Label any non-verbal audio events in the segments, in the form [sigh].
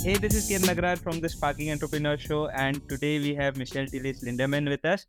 Hey, this is Kiran Nagrar from the Sparking Entrepreneur Show, and today we have Michelle Tillis Lederman with us.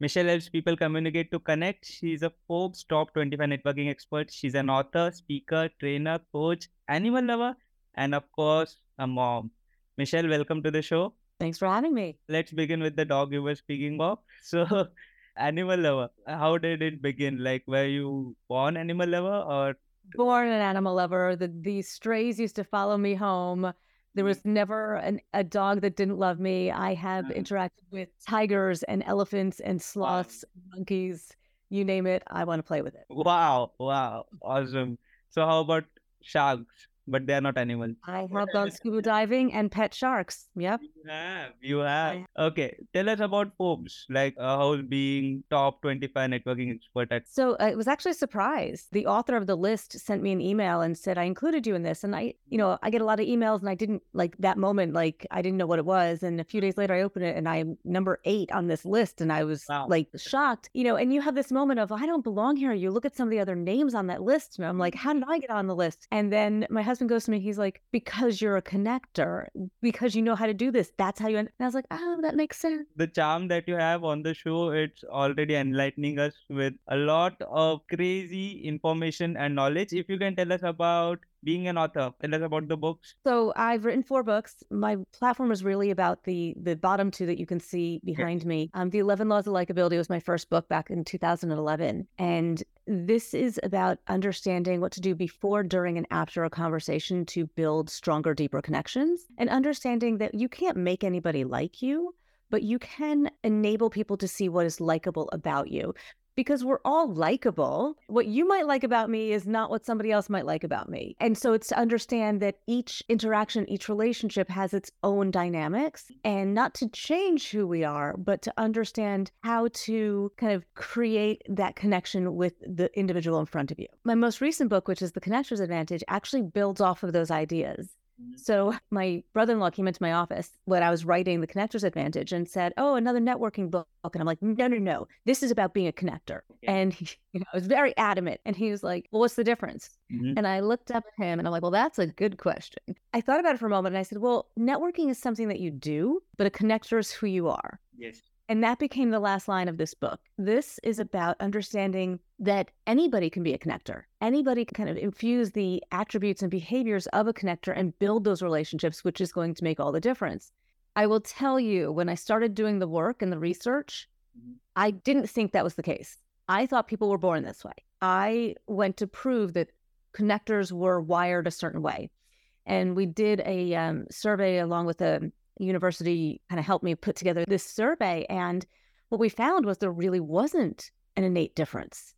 Michelle helps people communicate to connect. She's a Forbes top 25 networking expert. She's an author, speaker, trainer, coach, animal lover, and of course, a mom. Michelle, welcome to the show. Thanks for having me. Let's begin with the dog you were speaking of. So, [laughs] animal lover, how did it begin? Like, were you born animal lover or? Born an animal lover. The, the strays used to follow me home. There was never an, a dog that didn't love me. I have Uh-huh. interacted with tigers and elephants and sloths, monkeys, you name it. I want to play with it. Wow, wow, awesome. So, how about sharks? But they are not animals. I have gone scuba diving and pet sharks. Yep. You have, you have. Okay, tell us about Forbes, like uh, how being top 25 networking expert at. So uh, it was actually a surprise. The author of the list sent me an email and said, I included you in this. And I, you know, I get a lot of emails and I didn't like that moment, like I didn't know what it was. And a few days later, I opened it and I'm number eight on this list. And I was Wow. like shocked, you know, and you have this moment of, I don't belong here. You look at some of the other names on that list. And I'm like, how did I get on the list? And then my husband goes to me, he's like, because you're a connector, because you know how to do this. That's how you, and I was like, oh, that makes sense. The charm that you have on the show, it's already enlightening us with a lot of crazy information and knowledge. If you can tell us about being an author, tell us about the books. So I've written four books. My platform is really about the the bottom two that you can see behind me. Um, the Eleven Laws of Likability was my first book back in 2011, and this is about understanding what to do before, during, and after a conversation to build stronger, deeper connections, and understanding that you can't make anybody like you. But you can enable people to see what is likable about you because we're all likable. What you might like about me is not what somebody else might like about me. And so it's to understand that each interaction, each relationship has its own dynamics and not to change who we are, but to understand how to kind of create that connection with the individual in front of you. My most recent book, which is The Connector's Advantage, actually builds off of those ideas. So my brother-in-law came into my office when I was writing the Connector's Advantage and said, "Oh, another networking book." And I'm like, "No, no, no. This is about being a connector." And he, [laughs] you know, I was very adamant. And he was like, "Well, what's the difference?" Mhm. And I looked up at him and I'm like, "Well, that's a good question." I thought about it for a moment and I said, "Well, networking is something that you do, but a connector is who you are." Yes. And that became the last line of this book. This is about understanding that anybody can be a connector. Anybody can kind of infuse the attributes and behaviors of a connector and build those relationships, which is going to make all the difference. I will tell you, when I started doing the work and the research, Mhm. I didn't think that was the case. I thought people were born this way. I went to prove that connectors were wired a certain way. And we did a um, survey along with a university kind of helped me put together this survey. And what we found was there really wasn't an innate difference.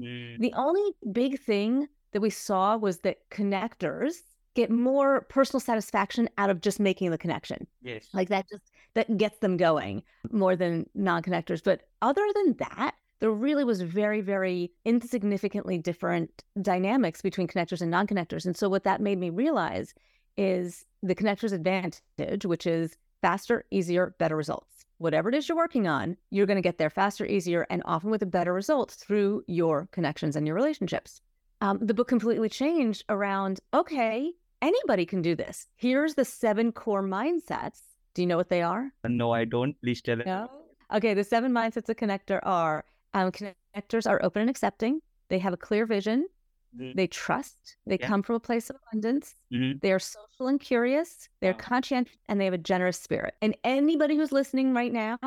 Mm. The only big thing that we saw was that connectors get more personal satisfaction out of just making the connection. Yes. Like that just that gets them going more than non-connectors. But other than that, there really was very, very insignificantly different dynamics between connectors and non-connectors. And so what that made me realize is the connector's advantage, which is faster, easier, better results. Whatever it is you're working on, you're going to get there faster, easier, and often with a better result through your connections and your relationships. Um, the book completely changed around okay, anybody can do this. Here's the seven core mindsets. Do you know what they are? no, I don't. Please tell me. No. Okay, the seven mindsets of connector are um, connectors are open and accepting. They have a clear vision. Mhm. They trust. They Yeah. come from a place of abundance. Mhm. They are social and curious. They're Wow. conscientious and they have a generous spirit. And anybody who's listening right now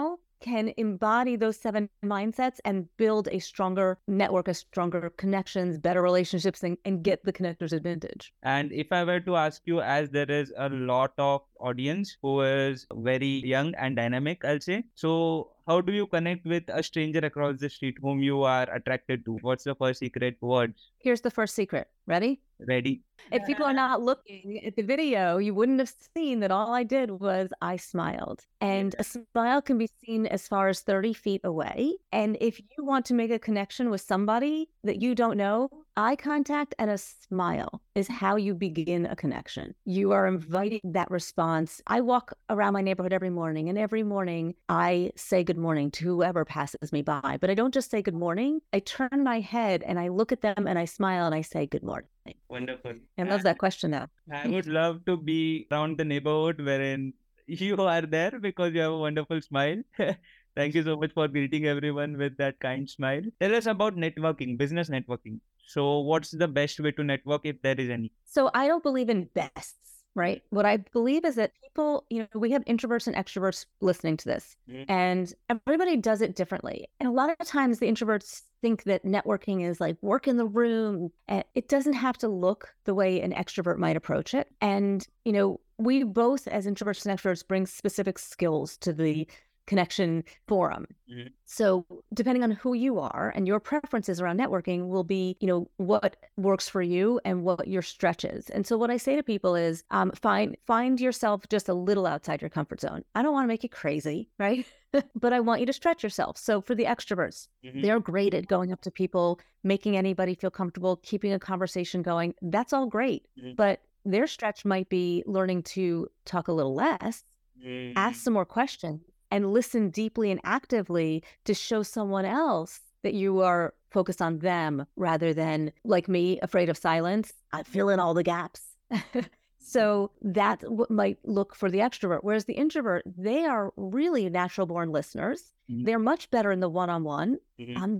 can embody those seven mindsets and build a stronger network, a stronger connections, better relationships, and, and get the connector's advantage. And if I were to ask you, as there is a lot of audience who is very young and dynamic, I'll say. So, how do you connect with a stranger across the street whom you are attracted to? What's the first secret words? Here's the first secret. Ready? Ready? If people are not looking at the video, you wouldn't have seen that all I did was I smiled. And a smile can be seen as far as 30 feet away. And if you want to make a connection with somebody that you don't know, eye contact and a smile is how you begin a connection. You are inviting that response. I walk around my neighborhood every morning, and every morning I say good morning to whoever passes me by. But I don't just say good morning, I turn my head and I look at them and I smile and I say good morning. Wonderful. I love that question now. I would love to be around the neighborhood wherein [laughs] you are there because you have a wonderful smile. [laughs] Thank you so much for greeting everyone with that kind smile. Tell us about networking, business networking. So, what's the best way to network if there is any? So, I don't believe in bests, right? What I believe is that people, you know, we have introverts and extroverts listening to this, mm-hmm. and everybody does it differently. And a lot of times the introverts think that networking is like work in the room. And it doesn't have to look the way an extrovert might approach it. And, you know, we both as introverts and extroverts bring specific skills to the connection forum. Mm-hmm. So depending on who you are and your preferences around networking will be, you know, what works for you and what your stretch is. And so what I say to people is um, find find yourself just a little outside your comfort zone. I don't want to make you crazy, right? [laughs] but I want you to stretch yourself. So for the extroverts, mm-hmm. they're great at going up to people, making anybody feel comfortable, keeping a conversation going. That's all great. Mm-hmm. But their stretch might be learning to talk a little less, mm-hmm. ask some more questions, and listen deeply and actively to show someone else that you are focused on them rather than like me, afraid of silence. I fill in all the gaps. [laughs] so that might look for the extrovert. Whereas the introvert, they are really natural born listeners. Mm-hmm. They're much better in the one on one.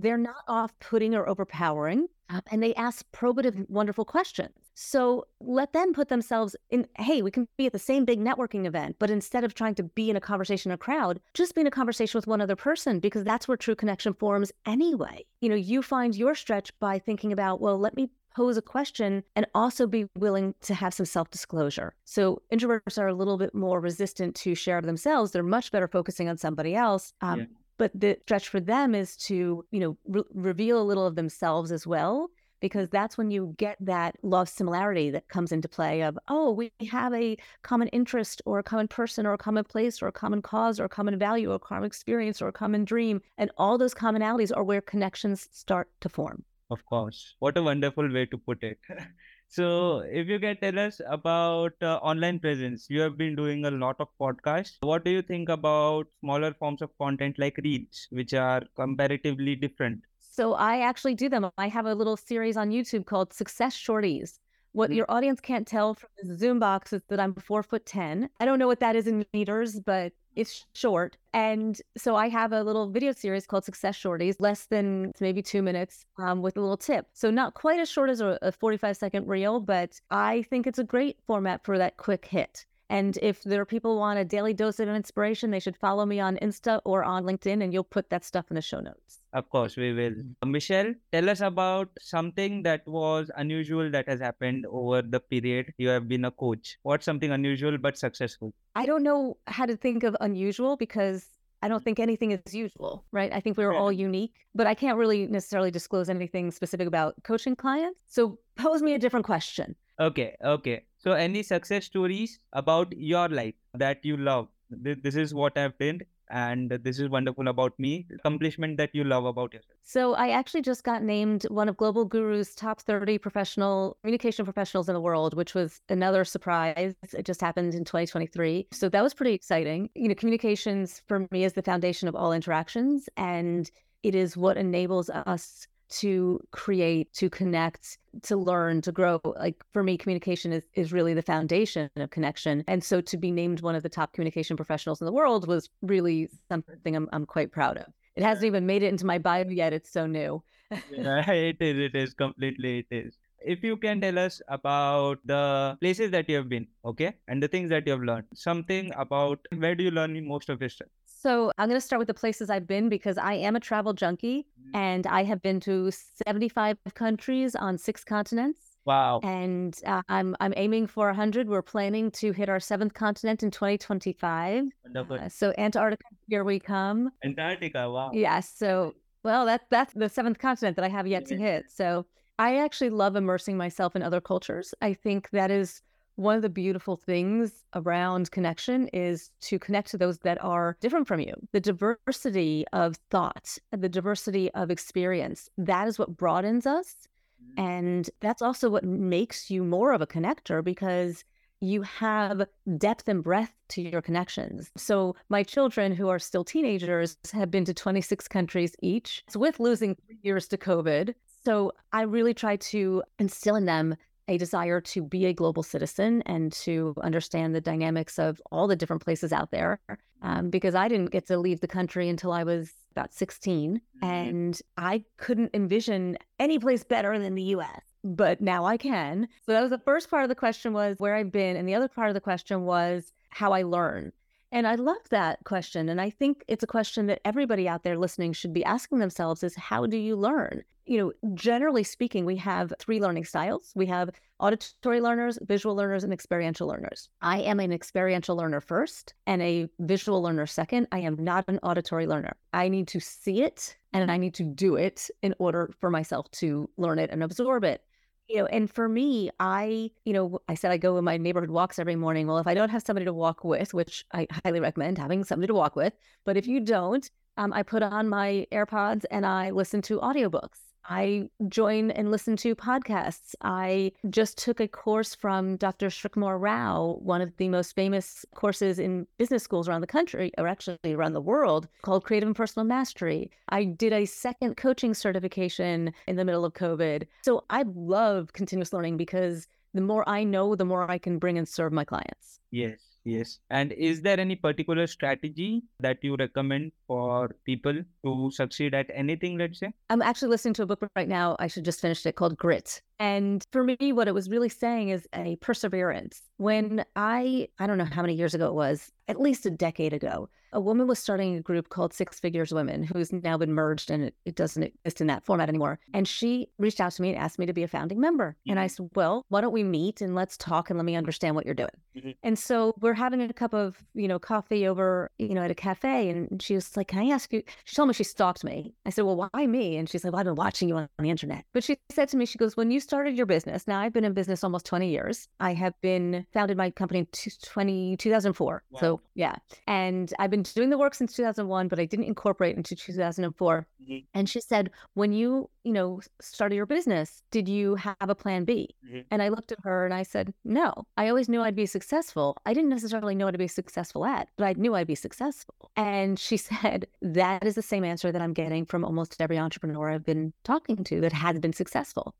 They're not off putting or overpowering. Um, and they ask probative, wonderful questions. So let them put themselves in, hey, we can be at the same big networking event, but instead of trying to be in a conversation, in a crowd, just be in a conversation with one other person because that's where true connection forms anyway. You know, you find your stretch by thinking about, well, let me pose a question and also be willing to have some self disclosure. So introverts are a little bit more resistant to share themselves. They're much better focusing on somebody else. Um, yeah. But the stretch for them is to, you know, re- reveal a little of themselves as well because that's when you get that love similarity that comes into play of oh we have a common interest or a common person or a common place or a common cause or a common value or a common experience or a common dream and all those commonalities are where connections start to form of course what a wonderful way to put it [laughs] so if you can tell us about uh, online presence you have been doing a lot of podcasts what do you think about smaller forms of content like reels which are comparatively different so I actually do them. I have a little series on YouTube called Success Shorties. What mm-hmm. your audience can't tell from the Zoom box is that I'm four foot 10. I don't know what that is in meters, but it's short. And so I have a little video series called Success Shorties, less than maybe two minutes um, with a little tip. So not quite as short as a, a 45 second reel, but I think it's a great format for that quick hit. And if there are people want a daily dose of inspiration, they should follow me on Insta or on LinkedIn, and you'll put that stuff in the show notes. Of course, we will. Uh, Michelle, tell us about something that was unusual that has happened over the period you have been a coach. What's something unusual but successful? I don't know how to think of unusual because I don't think anything is usual, right? I think we are all unique, but I can't really necessarily disclose anything specific about coaching clients. So pose me a different question. Okay, okay. So, any success stories about your life that you love? This is what I've did, and this is wonderful about me. Accomplishment that you love about yourself. So, I actually just got named one of Global Guru's top 30 professional communication professionals in the world, which was another surprise. It just happened in 2023. So, that was pretty exciting. You know, communications for me is the foundation of all interactions, and it is what enables us to create, to connect, to learn, to grow. Like for me, communication is, is really the foundation of connection. And so to be named one of the top communication professionals in the world was really something I'm, I'm quite proud of. It hasn't even made it into my bio yet. It's so new. yeah, [laughs] it is. It is completely. It is. If you can tell us about the places that you have been, okay, and the things that you have learned, something about where do you learn most of your stuff? So I'm going to start with the places I've been because I am a travel junkie mm-hmm. and I have been to 75 countries on six continents. Wow. And uh, I'm I'm aiming for 100. We're planning to hit our seventh continent in 2025. Uh, so Antarctica, here we come. Antarctica, wow. Yes. Yeah, so well, that's that's the seventh continent that I have yet to hit. So I actually love immersing myself in other cultures. I think that is one of the beautiful things around connection is to connect to those that are different from you. The diversity of thought, the diversity of experience, that is what broadens us mm-hmm. And that's also what makes you more of a connector because you have depth and breadth to your connections. So, my children who are still teenagers have been to 26 countries each with losing three years to COVID. So, I really try to instill in them a desire to be a global citizen and to understand the dynamics of all the different places out there. Um, because I didn't get to leave the country until I was about 16, mm-hmm. and I couldn't envision any place better than the US. But now I can. So that was the first part of the question was where I've been, and the other part of the question was how I learn. And I love that question. And I think it's a question that everybody out there listening should be asking themselves is how do you learn? You know, generally speaking, we have three learning styles. We have auditory learners, visual learners, and experiential learners. I am an experiential learner first and a visual learner second. I am not an auditory learner. I need to see it and I need to do it in order for myself to learn it and absorb it you know, and for me, I, you know, I said I go in my neighborhood walks every morning. Well, if I don't have somebody to walk with, which I highly recommend having somebody to walk with, but if you don't, um, I put on my AirPods and I listen to audiobooks. I join and listen to podcasts. I just took a course from Dr. Srikumar Rao, one of the most famous courses in business schools around the country, or actually around the world, called Creative and Personal Mastery. I did a second coaching certification in the middle of COVID. So I love continuous learning because the more I know, the more I can bring and serve my clients. Yes. Yes. And is there any particular strategy that you recommend for people to succeed at anything, let's say? I'm actually listening to a book right now. I should just finish it called Grit. And for me, what it was really saying is a perseverance. When I, I don't know how many years ago it was, at least a decade ago, a woman was starting a group called Six Figures Women, who's now been merged and it, it doesn't exist in that format anymore. And she reached out to me and asked me to be a founding member. Mm-hmm. And I said, Well, why don't we meet and let's talk and let me understand what you're doing? Mm-hmm. And so we're having a cup of, you know, coffee over, you know, at a cafe. And she was like, Can I ask you? She told me she stalked me. I said, Well, why me? And she's like, Well, I've been watching you on the internet. But she said to me, She goes, When you started your business, now I've been in business almost 20 years. I have been founded my company in 20, 2004. Wow. So yeah. And I've been doing the work since 2001, but I didn't incorporate into 2004. Mm-hmm. And she said, when you, you know, started your business, did you have a plan B? Mm-hmm. And I looked at her and I said, no, I always knew I'd be successful. I didn't necessarily know what to be successful at, but I knew I'd be successful. And she [laughs] said, that is the same answer that I'm getting from almost every entrepreneur I've been talking to that has been successful.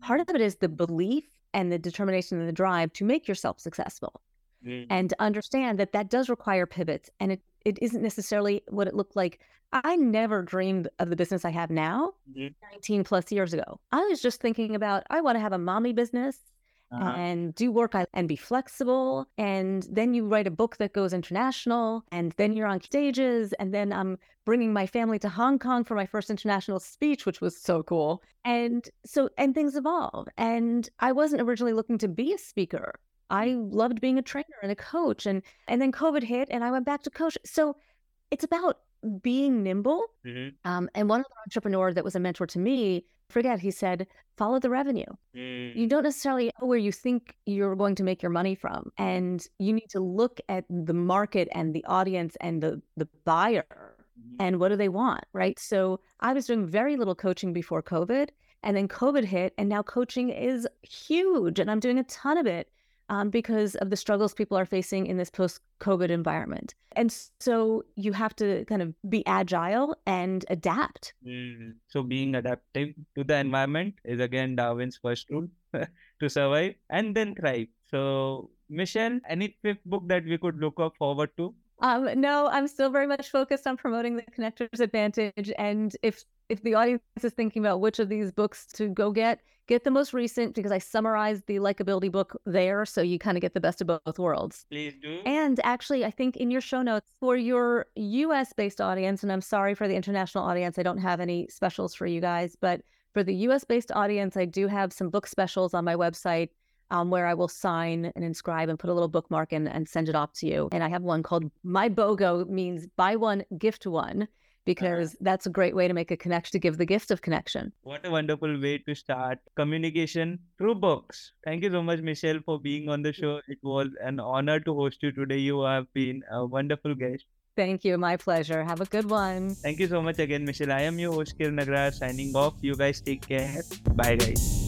Part of it is the belief and the determination and the drive to make yourself successful. Mm. And understand that that does require pivots and it it isn't necessarily what it looked like. I never dreamed of the business I have now, mm-hmm. 19 plus years ago. I was just thinking about I want to have a mommy business uh-huh. and do work and be flexible. And then you write a book that goes international, and then you're on stages. And then I'm bringing my family to Hong Kong for my first international speech, which was so cool. And so, and things evolve. And I wasn't originally looking to be a speaker. I loved being a trainer and a coach and and then COVID hit and I went back to coach. So it's about being nimble. Mm-hmm. Um, and one of the entrepreneurs that was a mentor to me, forget, he said, follow the revenue. Mm. You don't necessarily know where you think you're going to make your money from. And you need to look at the market and the audience and the the buyer mm-hmm. and what do they want, right? So I was doing very little coaching before COVID. And then COVID hit, and now coaching is huge, and I'm doing a ton of it um, because of the struggles people are facing in this post COVID environment. And so you have to kind of be agile and adapt. Mm. So being adaptive to the environment is again Darwin's first rule [laughs] to survive and then thrive. So, Michelle, any fifth book that we could look up forward to? Um, no, I'm still very much focused on promoting the connector's advantage. And if if the audience is thinking about which of these books to go get, get the most recent because I summarized the likability book there. So you kind of get the best of both worlds. Please do. And actually, I think in your show notes for your US based audience, and I'm sorry for the international audience, I don't have any specials for you guys, but for the US based audience, I do have some book specials on my website. Um, where I will sign and inscribe and put a little bookmark in and send it off to you. And I have one called My BOGO means buy one, gift one because that's a great way to make a connection to give the gift of connection. What a wonderful way to start communication through books. Thank you so much, Michelle, for being on the show. It was an honor to host you today. You have been a wonderful guest. Thank you. My pleasure. Have a good one. Thank you so much again, Michelle. I am your host, Kiran Nagrar, signing off. You guys take care. Bye, guys.